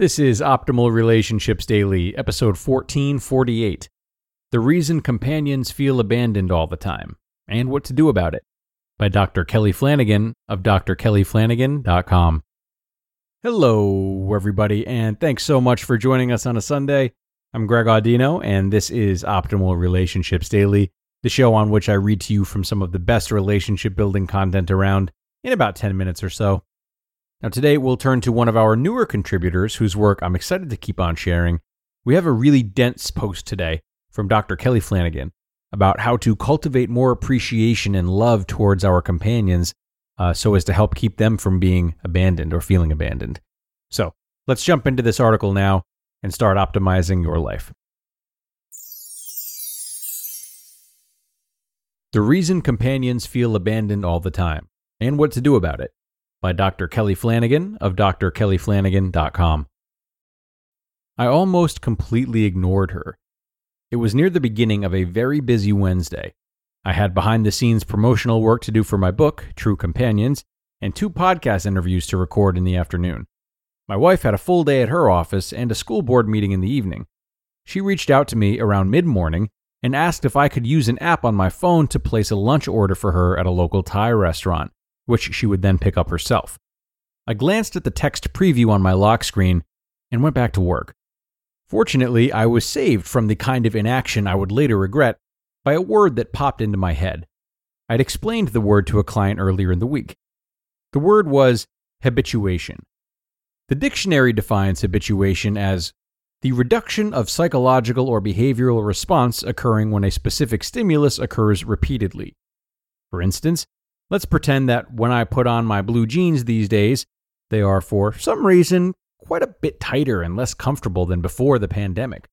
This is Optimal Relationships Daily, episode 1448 The Reason Companions Feel Abandoned All the Time and What to Do About It by Dr. Kelly Flanagan of drkellyflanagan.com. Hello, everybody, and thanks so much for joining us on a Sunday. I'm Greg Audino, and this is Optimal Relationships Daily, the show on which I read to you from some of the best relationship building content around in about 10 minutes or so. Now, today we'll turn to one of our newer contributors whose work I'm excited to keep on sharing. We have a really dense post today from Dr. Kelly Flanagan about how to cultivate more appreciation and love towards our companions uh, so as to help keep them from being abandoned or feeling abandoned. So, let's jump into this article now and start optimizing your life. The reason companions feel abandoned all the time and what to do about it by Dr. Kelly Flanagan of drkellyflanagan.com. I almost completely ignored her. It was near the beginning of a very busy Wednesday. I had behind the scenes promotional work to do for my book, True Companions, and two podcast interviews to record in the afternoon. My wife had a full day at her office and a school board meeting in the evening. She reached out to me around mid morning and asked if I could use an app on my phone to place a lunch order for her at a local Thai restaurant which she would then pick up herself. I glanced at the text preview on my lock screen and went back to work. Fortunately, I was saved from the kind of inaction I would later regret by a word that popped into my head. I'd explained the word to a client earlier in the week. The word was habituation. The dictionary defines habituation as the reduction of psychological or behavioral response occurring when a specific stimulus occurs repeatedly. For instance, Let's pretend that when I put on my blue jeans these days, they are for some reason quite a bit tighter and less comfortable than before the pandemic.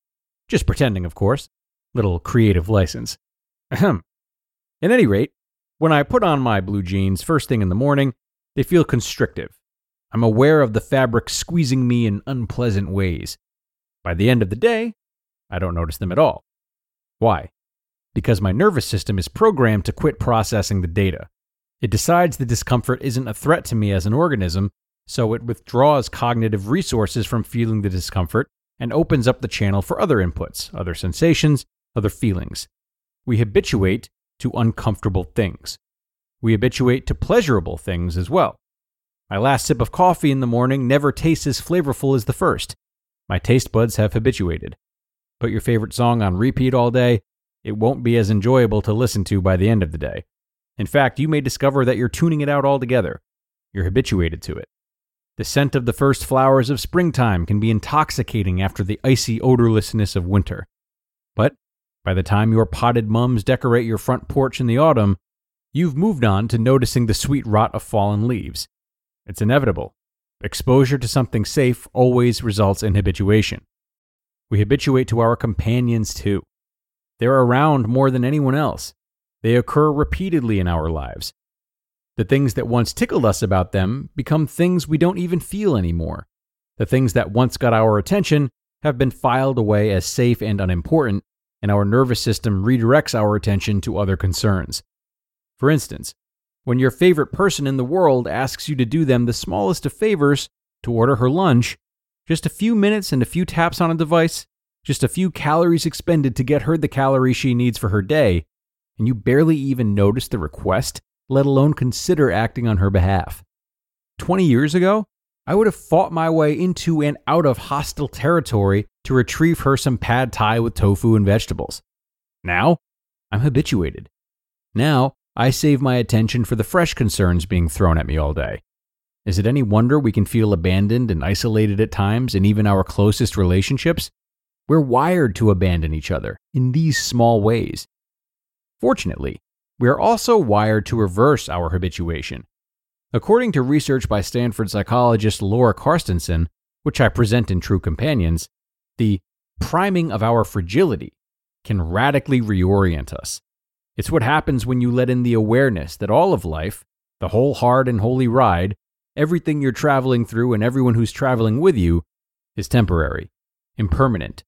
Just pretending, of course. Little creative license. Ahem. At any rate, when I put on my blue jeans first thing in the morning, they feel constrictive. I'm aware of the fabric squeezing me in unpleasant ways. By the end of the day, I don't notice them at all. Why? Because my nervous system is programmed to quit processing the data. It decides the discomfort isn't a threat to me as an organism, so it withdraws cognitive resources from feeling the discomfort and opens up the channel for other inputs, other sensations, other feelings. We habituate to uncomfortable things. We habituate to pleasurable things as well. My last sip of coffee in the morning never tastes as flavorful as the first. My taste buds have habituated. Put your favorite song on repeat all day, it won't be as enjoyable to listen to by the end of the day. In fact, you may discover that you're tuning it out altogether. You're habituated to it. The scent of the first flowers of springtime can be intoxicating after the icy odorlessness of winter. But by the time your potted mums decorate your front porch in the autumn, you've moved on to noticing the sweet rot of fallen leaves. It's inevitable. Exposure to something safe always results in habituation. We habituate to our companions too. They're around more than anyone else. They occur repeatedly in our lives. The things that once tickled us about them become things we don't even feel anymore. The things that once got our attention have been filed away as safe and unimportant, and our nervous system redirects our attention to other concerns. For instance, when your favorite person in the world asks you to do them the smallest of favors to order her lunch, just a few minutes and a few taps on a device, just a few calories expended to get her the calories she needs for her day, and you barely even notice the request, let alone consider acting on her behalf. 20 years ago, I would have fought my way into and out of hostile territory to retrieve her some pad thai with tofu and vegetables. Now, I'm habituated. Now, I save my attention for the fresh concerns being thrown at me all day. Is it any wonder we can feel abandoned and isolated at times in even our closest relationships? We're wired to abandon each other in these small ways. Fortunately, we are also wired to reverse our habituation. According to research by Stanford psychologist Laura Carstensen, which I present in True Companions, the priming of our fragility can radically reorient us. It's what happens when you let in the awareness that all of life, the whole hard and holy ride, everything you're traveling through and everyone who's traveling with you is temporary, impermanent,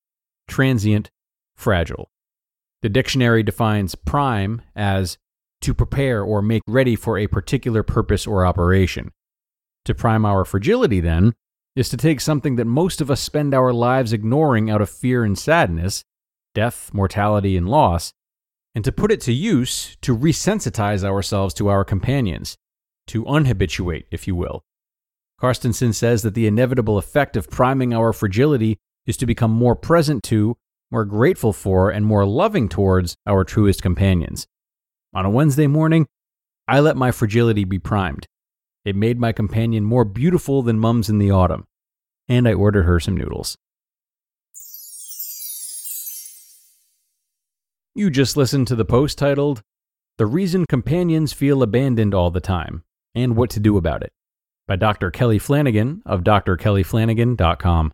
transient, fragile. The dictionary defines prime as to prepare or make ready for a particular purpose or operation. To prime our fragility, then, is to take something that most of us spend our lives ignoring out of fear and sadness death, mortality, and loss and to put it to use to resensitize ourselves to our companions, to unhabituate, if you will. Carstensen says that the inevitable effect of priming our fragility is to become more present to, more grateful for, and more loving towards our truest companions. On a Wednesday morning, I let my fragility be primed. It made my companion more beautiful than mums in the autumn, and I ordered her some noodles. You just listened to the post titled, The Reason Companions Feel Abandoned All the Time and What to Do About It by Dr. Kelly Flanagan of drkellyflanagan.com.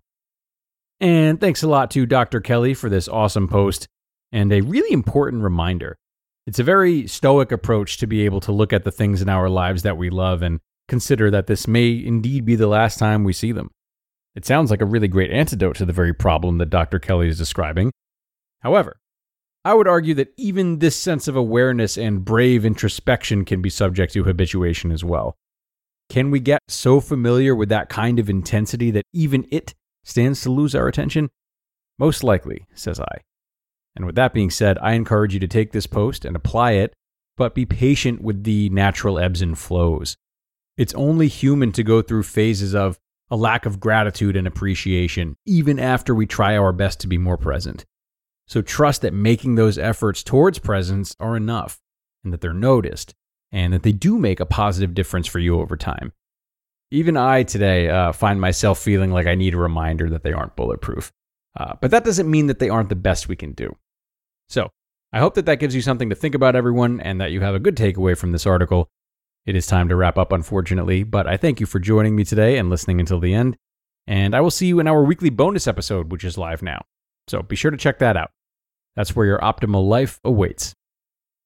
And thanks a lot to Dr. Kelly for this awesome post and a really important reminder. It's a very stoic approach to be able to look at the things in our lives that we love and consider that this may indeed be the last time we see them. It sounds like a really great antidote to the very problem that Dr. Kelly is describing. However, I would argue that even this sense of awareness and brave introspection can be subject to habituation as well. Can we get so familiar with that kind of intensity that even it stands to lose our attention? Most likely, says I. And with that being said, I encourage you to take this post and apply it, but be patient with the natural ebbs and flows. It's only human to go through phases of a lack of gratitude and appreciation, even after we try our best to be more present. So trust that making those efforts towards presence are enough and that they're noticed and that they do make a positive difference for you over time. Even I today uh, find myself feeling like I need a reminder that they aren't bulletproof. Uh, but that doesn't mean that they aren't the best we can do. So I hope that that gives you something to think about, everyone, and that you have a good takeaway from this article. It is time to wrap up, unfortunately, but I thank you for joining me today and listening until the end. And I will see you in our weekly bonus episode, which is live now. So be sure to check that out. That's where your optimal life awaits.